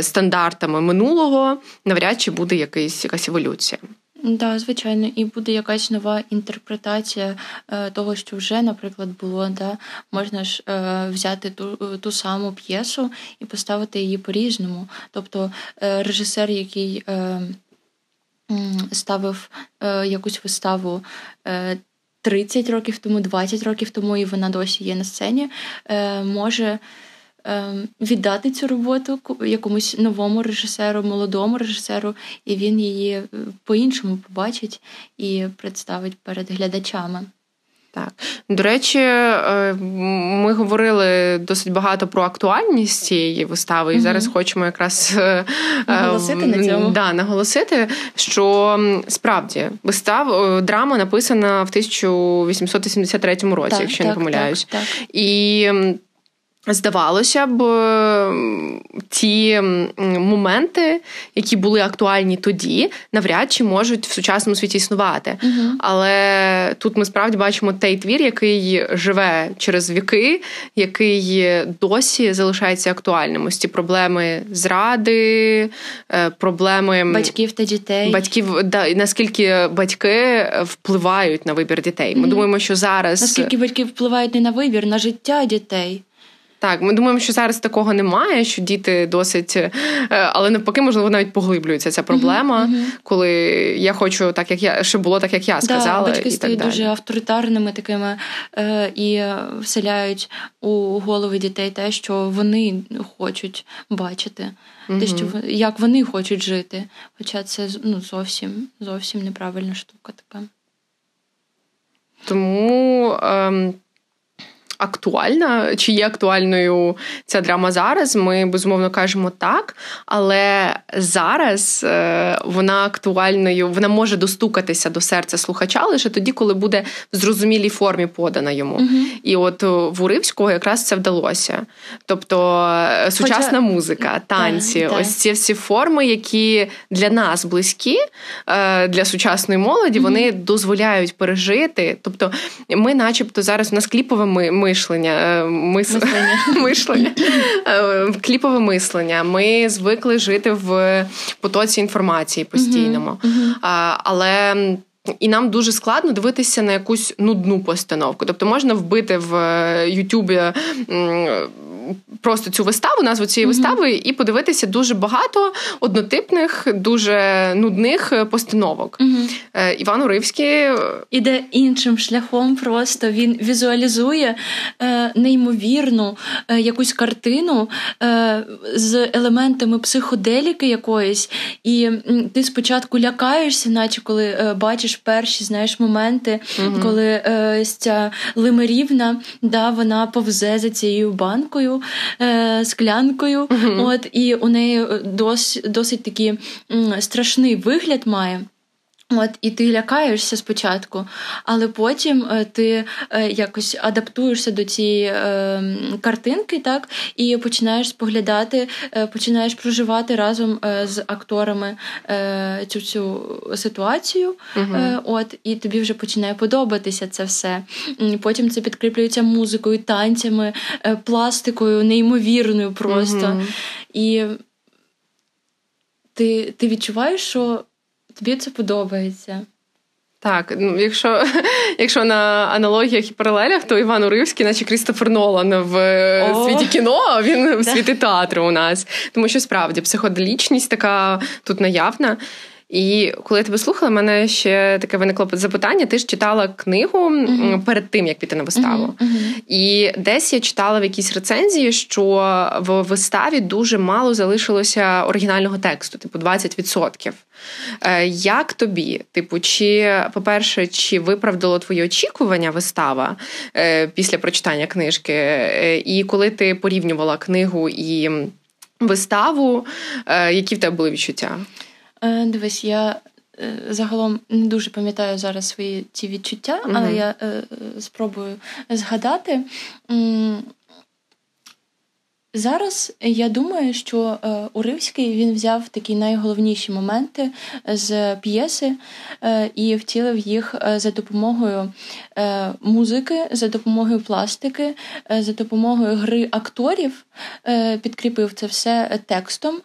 стандартами минулого, навряд чи буде якийсь, якась еволюція. Да, звичайно, і буде якась нова інтерпретація е, того, що вже, наприклад, було. Да? Можна ж е, взяти ту ту саму п'єсу і поставити її по-різному. Тобто е, режисер, який е, ставив е, якусь виставу. 30 е, років тому, 20 років тому, і вона досі є на сцені, може віддати цю роботу якомусь новому режисеру, молодому режисеру, і він її е, по-іншому побачить і представить перед глядачами. Так, до речі, е, ми говорили досить багато про актуальність цієї вистави, і mm зараз хочемо якраз е, наголосити на цьому. Да, наголосити, що справді вистава драма написана в 1883 році, так, якщо так, не помиляюсь, так, і Здавалося б, ті моменти, які були актуальні тоді, навряд чи можуть в сучасному світі існувати. uh Але тут ми справді бачимо той твір, який живе через віки, який досі залишається актуальним. Ось ці проблеми зради, е, проблеми батьків та дітей. Батьків да, наскільки батьки впливають на вибір дітей. Ми uh думаємо, що зараз наскільки батьки впливають не на вибір, на життя дітей. Так, ми думаємо, що зараз такого немає, що діти досить, е, але навпаки, можливо, навіть поглиблюється ця проблема, uh-huh. коли я хочу так, як я щоб було так, як я сказала. Да, батьки і стають так дуже авторитарними такими е, і вселяють у голови дітей те, що вони хочуть бачити, uh-huh. те, що як вони хочуть жити. Хоча це ну, зовсім зовсім неправильна штука така. Тому. Ем актуальна, чи є актуальною ця драма зараз? Ми безумовно кажемо так, але зараз е, вона актуальною, вона може достукатися до серця слухача лише тоді, коли буде в зрозумілій формі подана йому. uh І от в Уривського якраз це вдалося. Тобто е, сучасна Хоча... музика, танці, так, ось ці всі форми, які для нас близькі, е, для сучасної молоді, uh вони дозволяють пережити. Тобто, ми, начебто, зараз у нас кліпове ми мишлення, мислення мис... мишлення. Е, кліпове мислення. Ми звикли жити в потоці інформації постійному. Але. І нам дуже складно дивитися на якусь нудну постановку. Тобто можна вбити в е, Ютубі просто цю виставу, назву цієї mm-hmm. вистави, і подивитися дуже багато однотипних, дуже нудних постановок. Mm-hmm. Іван Уривський іде іншим шляхом. Просто він візуалізує е, неймовірну е, якусь картину е, з елементами психоделіки якоїсь, і ти спочатку лякаєшся, наче коли е, бачиш перші знаєш моменти, mm-hmm. коли е, ця лимерівна да, вона повзе за цією банкою е, склянкою. uh От і у неї дос, досить такий страшний вигляд має. От і ти лякаєшся спочатку, але потім е, ти е, якось адаптуєшся до цієї е, картинки, так і починаєш споглядати, е, починаєш проживати разом е, з акторами е, цю цю ситуацію. Угу. От і тобі вже починає подобатися це все. Потім це підкріплюється музикою, танцями, пластикою, неймовірною просто. Угу. І ти, ти відчуваєш, що. Тобі це подобається. Так, ну якщо якщо на аналогіях і паралелях, то Іван Уривський, наче Крістофер Нолан в О! світі кіно, а він в світі театру у нас. Тому що справді психоделічність така тут наявна. І коли я тебе слухала, в мене ще таке виникло запитання. Ти ж читала книгу uh-huh. перед тим, як піти на виставу. Uh-huh. Uh-huh. І десь я читала в якійсь рецензії, що в виставі дуже мало залишилося оригінального тексту, типу 20%. Е, як тобі? Типу, чи, по-перше, чи виправдало твої очікування вистава е, після прочитання книжки? Е, і коли ти порівнювала книгу і виставу, які в тебе були відчуття? Дивись, я загалом не дуже пам'ятаю зараз свої ці відчуття, але угу. я спробую згадати. Зараз я думаю, що е, Уривський він взяв такі найголовніші моменти з п'єси е, і втілив їх е, за допомогою музики, за допомогою пластики, за допомогою гри акторів, підкріпив це все текстом.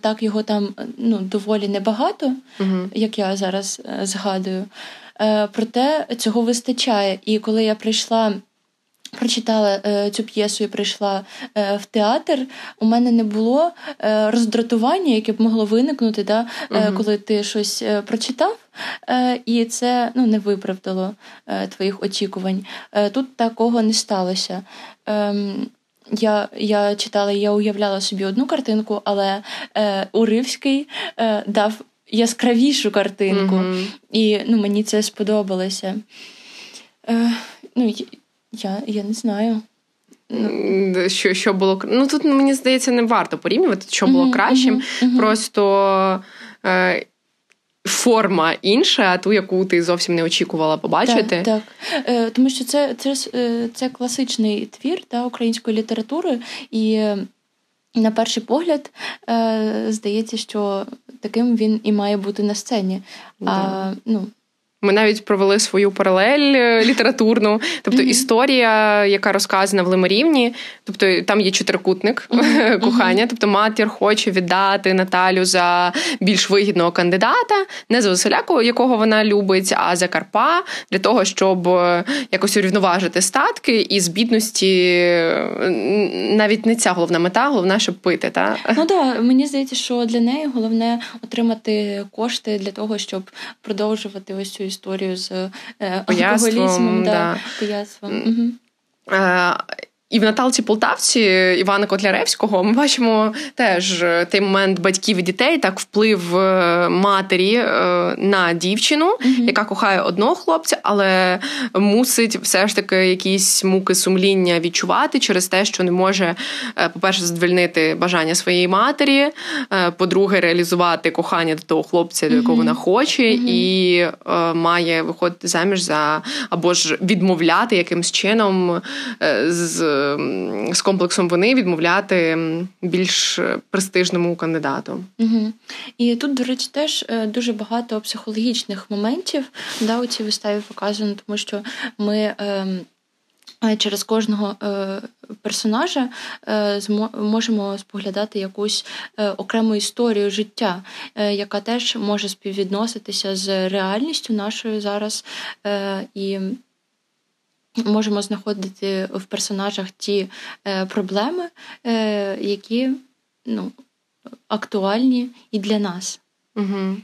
Так його там ну, доволі небагато, угу. як я зараз згадую. Проте цього вистачає. І коли я прийшла. Прочитала е, цю п'єсу і прийшла е, в театр. У мене не було е, роздратування, яке б могло виникнути, да, uh коли ти щось е, прочитав, е, і це ну, не виправдало твоїх очікувань. Тут такого не сталося. Ем, я я читала, я уявляла собі одну картинку, але Уривський дав яскравішу картинку, uh і ну, мені це сподобалося. Ну, я я не знаю. Що що було Ну тут мені здається, не варто порівнювати, що було uh-huh, кращим. Uh-huh, Просто е, форма інша, ту, яку ти зовсім не очікувала побачити. Так, так. Е, Тому що це це, е, це класичний твір та, української літератури, і на перший погляд е, здається, що таким він і має бути на сцені. А, ну, ми навіть провели свою паралель е, літературну, тобто mm-hmm. історія, яка розказана в Лимарівні, тобто там є чотирикутник mm-hmm. кохання, тобто матір хоче віддати Наталю за більш вигідного кандидата, не за Василяку, якого вона любить, а за Карпа для того, щоб е, якось урівноважити статки і з бідності навіть не ця головна мета, головна, щоб пити. Та? Ну так, мені здається, що для неї головне отримати кошти для того, щоб продовжувати ось цю історію з е, алкоголізмом, да, пияцтвом. Угу. І в Наталці Полтавці Івана Котляревського ми бачимо теж е, той момент батьків і дітей, так вплив е, матері е, на дівчину, mm-hmm. яка кохає одного хлопця, але мусить все ж таки якісь муки сумління відчувати через те, що не може, по-перше, задовольнити бажання своєї матері, по-друге, реалізувати кохання до того хлопця, до якого mm-hmm. вона хоче, mm-hmm. і має виходити заміж за або ж відмовляти якимсь чином з з комплексом вони відмовляти більш престижному кандидату. Угу. І тут, до речі, теж е, дуже багато психологічних моментів да, у цій виставі показано, тому що ми. Ем, через кожного е, персонажа е, можемо споглядати якусь окрему історію життя, яка теж може співвідноситися з реальністю нашою зараз. І можемо знаходити в персонажах ті е, проблеми, е, які ну, актуальні і для нас. Угу.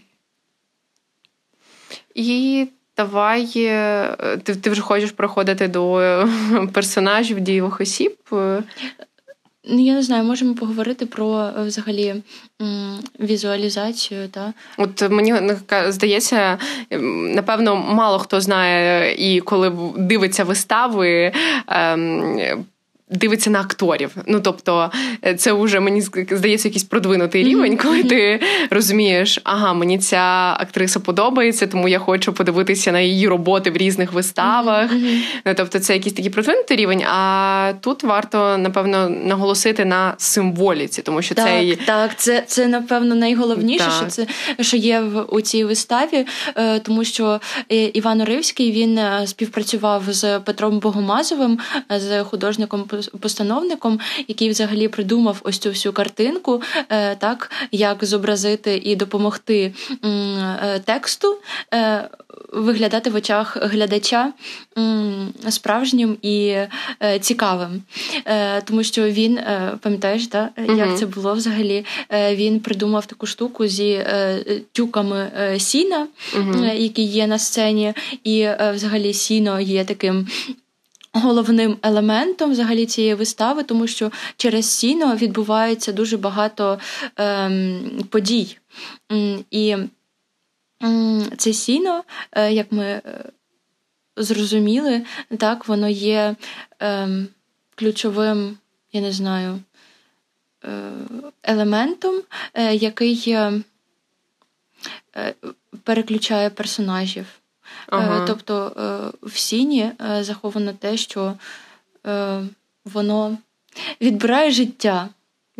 І давай е, ти ти вже хочеш проходити до персонажів дієвих осіб. Ну, я не знаю, можемо поговорити про е, взагалі візуалізацію. Да? От мені здається, напевно, мало хто знає і коли дивиться вистави. Дивиться на акторів. Ну тобто, е, це вже мені здається якийсь продвинутий рівень, коли ти розумієш, ага, мені ця актриса подобається, тому я хочу подивитися на її роботи в різних виставах. Ну, тобто, це якийсь такий продвинутий рівень. А тут варто напевно наголосити на символіці, тому що так, це так, це це напевно найголовніше, так. що це що є в у цій виставі, е, тому що е, Іван Оривський він співпрацював з Петром Богомазовим, з художником постановником, який взагалі придумав ось цю всю картинку, е, так як зобразити і допомогти е, тексту е, виглядати в очах глядача справжнім і цікавим. Тому що він, пам'ятаєш, так, як це було взагалі? Він придумав таку штуку зі тюками сіна, які є на сцені, і взагалі сіно є таким головним елементом взагалі цієї вистави, тому що через сіно відбувається дуже багато ем, подій. І це сіно, е, як ми е, зрозуміли, так, воно є ем, ключовим, я не знаю, е, елементом, який переключає персонажів. Ага. Тобто в сіні заховано те, що воно відбирає життя.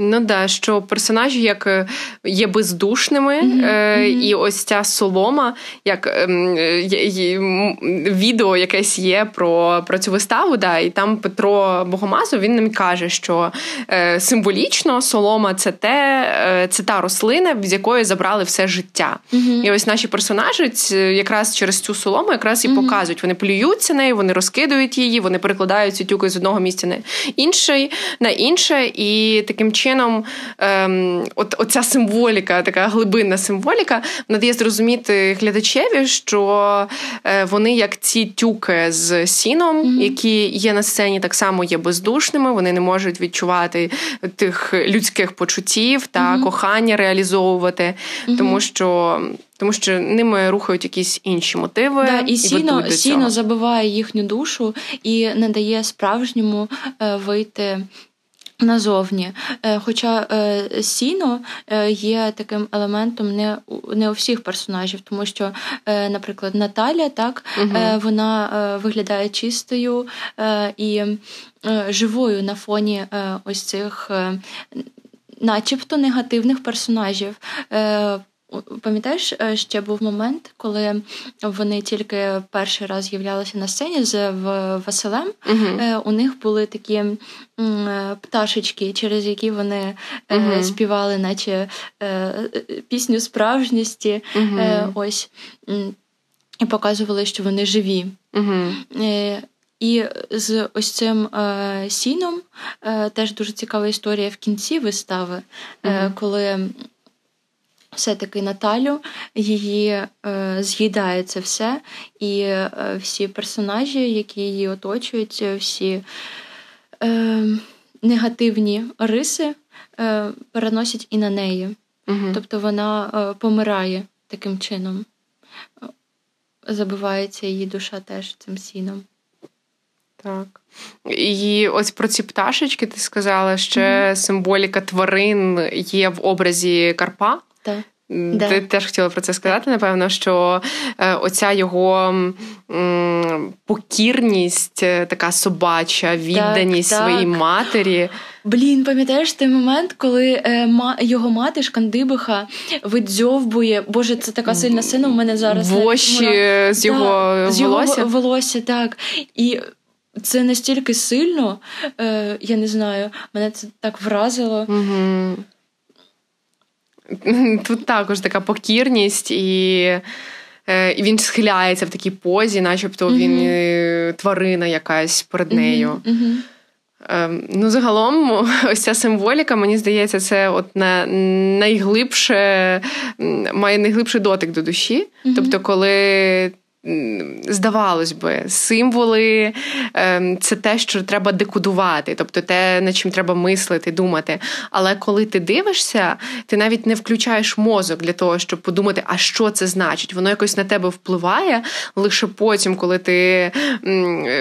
Ну да, що персонажі як е, є бездушними, mm-hmm. Е, і ось ця солома, як е, е, відео якесь є про про цю виставу. да, І там Петро Богомазов він нам каже, що е, символічно солома це те, е, це та рослина, з якої забрали все життя. Mm-hmm. І ось наші персонажі якраз через цю солому якраз і показують. Вони плюються нею, вони розкидують її, вони перекладають цю тюки з одного місця на інший, на інше, і таким чином чином ем, от, оця символіка, така глибинна символіка, вона дає зрозуміти глядачеві, що е, вони як ці тюки з сіном, mm-hmm. які є на сцені, так само є бездушними, вони не можуть відчувати тих людських почуттів та mm-hmm. кохання реалізовувати, mm-hmm. тому що. Тому що ними рухають якісь інші мотиви, да, і, і сіно сіно забиває їхню душу і не дає справжньому е, вийти Назовні, е, хоча е, сіно е, є таким елементом не не у всіх персонажів, тому що, наприклад, Наталя так угу. вона виглядає чистою і живою на фоні ось цих, начебто, негативних персонажів. Пам'ятаєш, ще був момент, коли вони тільки перший раз з'являлися на сцені з Василем. uh У них були такі пташечки, через які вони uh співали, наче е, пісню справжності. uh Ось і показували, що вони живі. І з ось цим е, сіном е, теж дуже цікава історія в кінці вистави, е, коли все-таки Наталю її е, з'їдає це все, і е, всі персонажі, які її оточують, всі е, негативні риси е, переносять і на неї. Угу. Тобто вона е, помирає таким чином, забивається її душа теж цим сіном. Так. І ось про ці пташечки ти сказала, ще mm-hmm. символіка тварин є в образі Карпа. Так. Да. Ти теж хотіла про це сказати, напевно, що е, оця його покірність, е, така собача, відданість так, своїй так. матері. Блін, пам'ятаєш той момент, коли е, його мати Шкандибиха видзьовбує, Боже, це така сильна сина у мене зараз. Воші навіть, з його да, з волосся. його волосся, так. І це настільки сильно, я не знаю, мене це так вразило. Угу. Тут також така покірність, і е, і він схиляється в такій позі, начебто він mm-hmm. тварина якась перед нею. Mm-hmm. Ну, загалом, ось ця символіка, мені здається, це от на найглибше має найглибший дотик до душі. Тобто, коли здавалось би, символи ем, це те, що треба декодувати, тобто те, над чим треба мислити, думати. Але коли ти дивишся, ти навіть не включаєш мозок для того, щоб подумати, а що це значить. Воно якось на тебе впливає лише потім, коли ти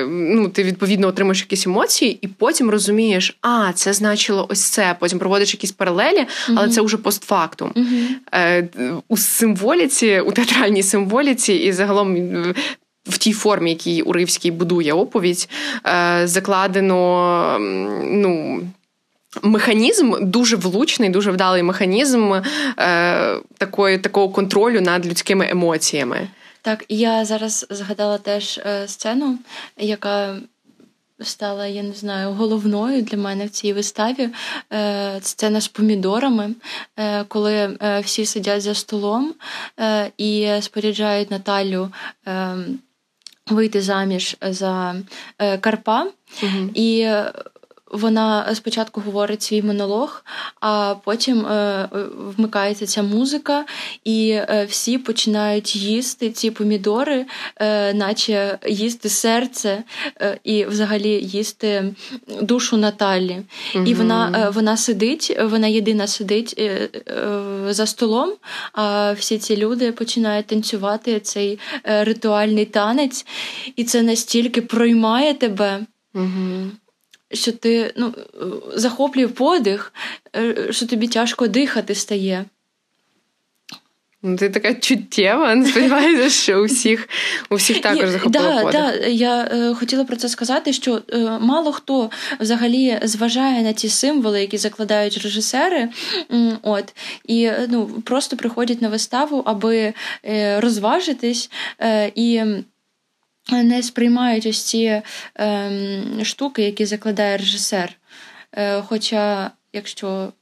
ну, ти відповідно отримаєш якісь емоції, і потім розумієш, а це значило ось це. Потім проводиш якісь паралелі, але mm-hmm. це вже постфактум. Mm-hmm. У символіці, у театральній символіці і загалом в тій формі, якій Уривський будує оповідь, е, закладено ну. Механізм дуже влучний, дуже вдалий механізм е, такої, такого контролю над людськими емоціями. Так, я зараз згадала теж е, сцену, яка стала, я не знаю, головною для мене в цій виставі. це сцена з помідорами, е, коли е, всі сидять за столом і споряджають Наталю. Вийти заміж за Карпа, угу. і вона спочатку говорить свій монолог, а потім е, вмикається ця музика, і е, всі починають їсти ці помідори, е, наче їсти серце і взагалі їсти душу Наталі. Угу. І вона вона сидить, вона єдина сидить за столом, а всі ці люди починають танцювати цей ритуальний танець, і це настільки проймає тебе. Угу що ти ну, захоплює подих, е, що тобі тяжко дихати стає. Ну, Ти така чуттєва, сподіваюся, що у всіх у всіх також захопило да, подих. Да, Я е, хотіла про це сказати, що е, мало хто взагалі зважає на ті символи, які закладають режисери, от, і ну, просто приходять на виставу, аби е, розважитись е, і не сприймають ось ці е, штуки, які закладає режисер. Е, Хоча, якщо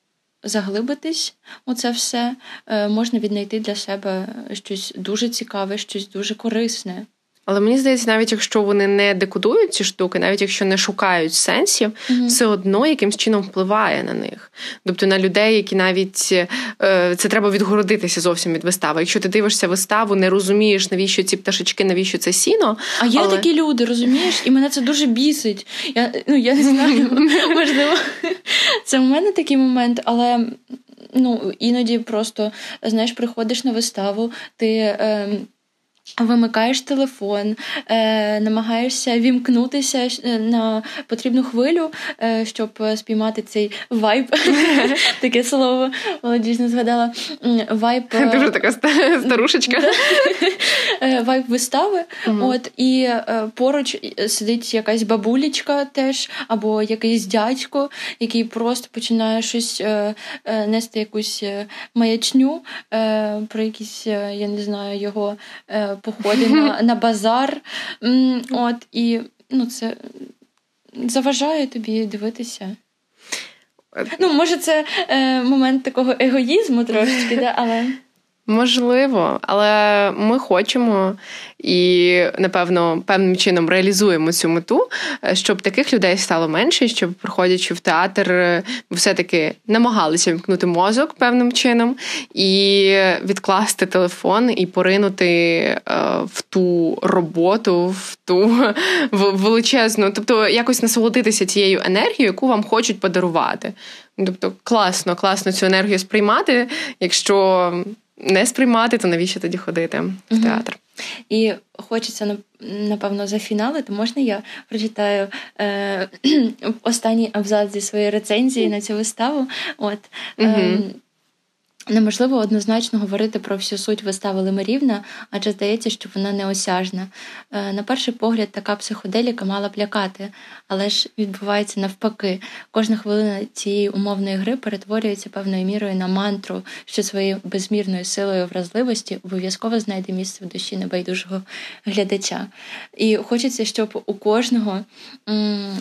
заглибитись у це все, е, можна віднайти для себе щось дуже цікаве, щось дуже корисне. Але мені здається, навіть якщо вони не декодують ці штуки, навіть якщо не шукають сенсів, mm-hmm. все одно якимсь чином впливає на них. Тобто на людей, які навіть е, це треба відгородитися зовсім від вистави. Якщо ти дивишся виставу, не розумієш, навіщо ці пташечки, навіщо це сіно. А є але... такі люди, розумієш, і мене це дуже бісить. Я ну я не знаю, можливо, це в мене такий момент, але ну іноді просто знаєш, приходиш на виставу, ти. Е, Вимикаєш телефон, е, намагаєшся вімкнутися е, на потрібну хвилю, е, щоб спіймати цей вайб. Таке слово молодіжно згадала. Вайб е, Дуже така старушечка. Е, вайб вистави. От І поруч сидить якась бабулічка теж, або якийсь дядько, який просто починає щось нести якусь маячню про якісь, я не знаю, його походи на на базар. От, І ну, це заважає тобі дивитися. Ну, може, це е, момент такого егоїзму трошечки, да, але. Можливо, але ми хочемо і, напевно, певним чином реалізуємо цю мету, е, щоб таких людей стало менше, щоб, приходячи в театр, все-таки намагалися вмкнути мозок певним чином і відкласти телефон і поринути е, в ту роботу, в ту величезну, тобто якось насолодитися цією енергією, яку вам хочуть подарувати. Тобто класно, класно цю енергію сприймати, якщо не сприймати, то навіщо тоді ходити в театр? І хочеться напевно зафіналити. Можна я прочитаю е, останній абзац зі своєї рецензії на цю виставу? От. Е, Неможливо однозначно говорити про всю суть вистави Лимирівна, адже здається, що вона неосяжна. Е, на перший погляд, така психоделіка мала б лякати, але ж відбувається навпаки. Кожна хвилина цієї умовної гри перетворюється певною мірою на мантру, що своєю безмірною силою вразливості обов'язково знайде місце в душі небайдужого глядача. І хочеться, щоб у кожного,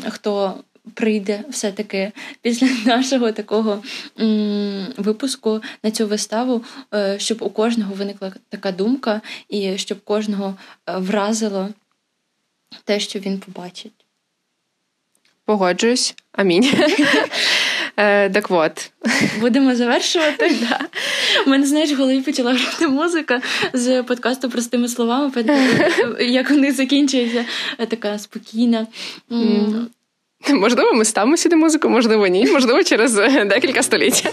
хто прийде все-таки після нашого такого м- випуску на цю виставу, е, щоб у кожного виникла така думка, і щоб кожного е, вразило те, що він побачить. Погоджуюсь. Амінь. Е, так от. Будемо завершувати. Да. У мене, знаєш, в голові почала грати музика з подкасту простими словами, як у них закінчується така спокійна. Можливо, ми ставимо сюди музику, можливо, ні, можливо, через е, декілька століть.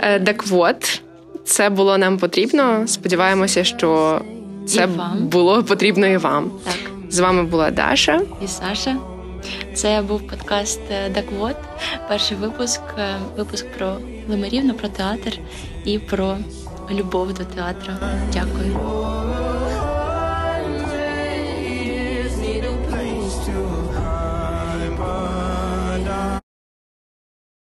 Е, так от, це було нам потрібно. Сподіваємося, що це було потрібно і вам. Так. З вами була Даша і Саша. Це був подкаст Даквот, перший випуск, е, випуск про Лимирівну, про театр і про любов до театру. Дякую.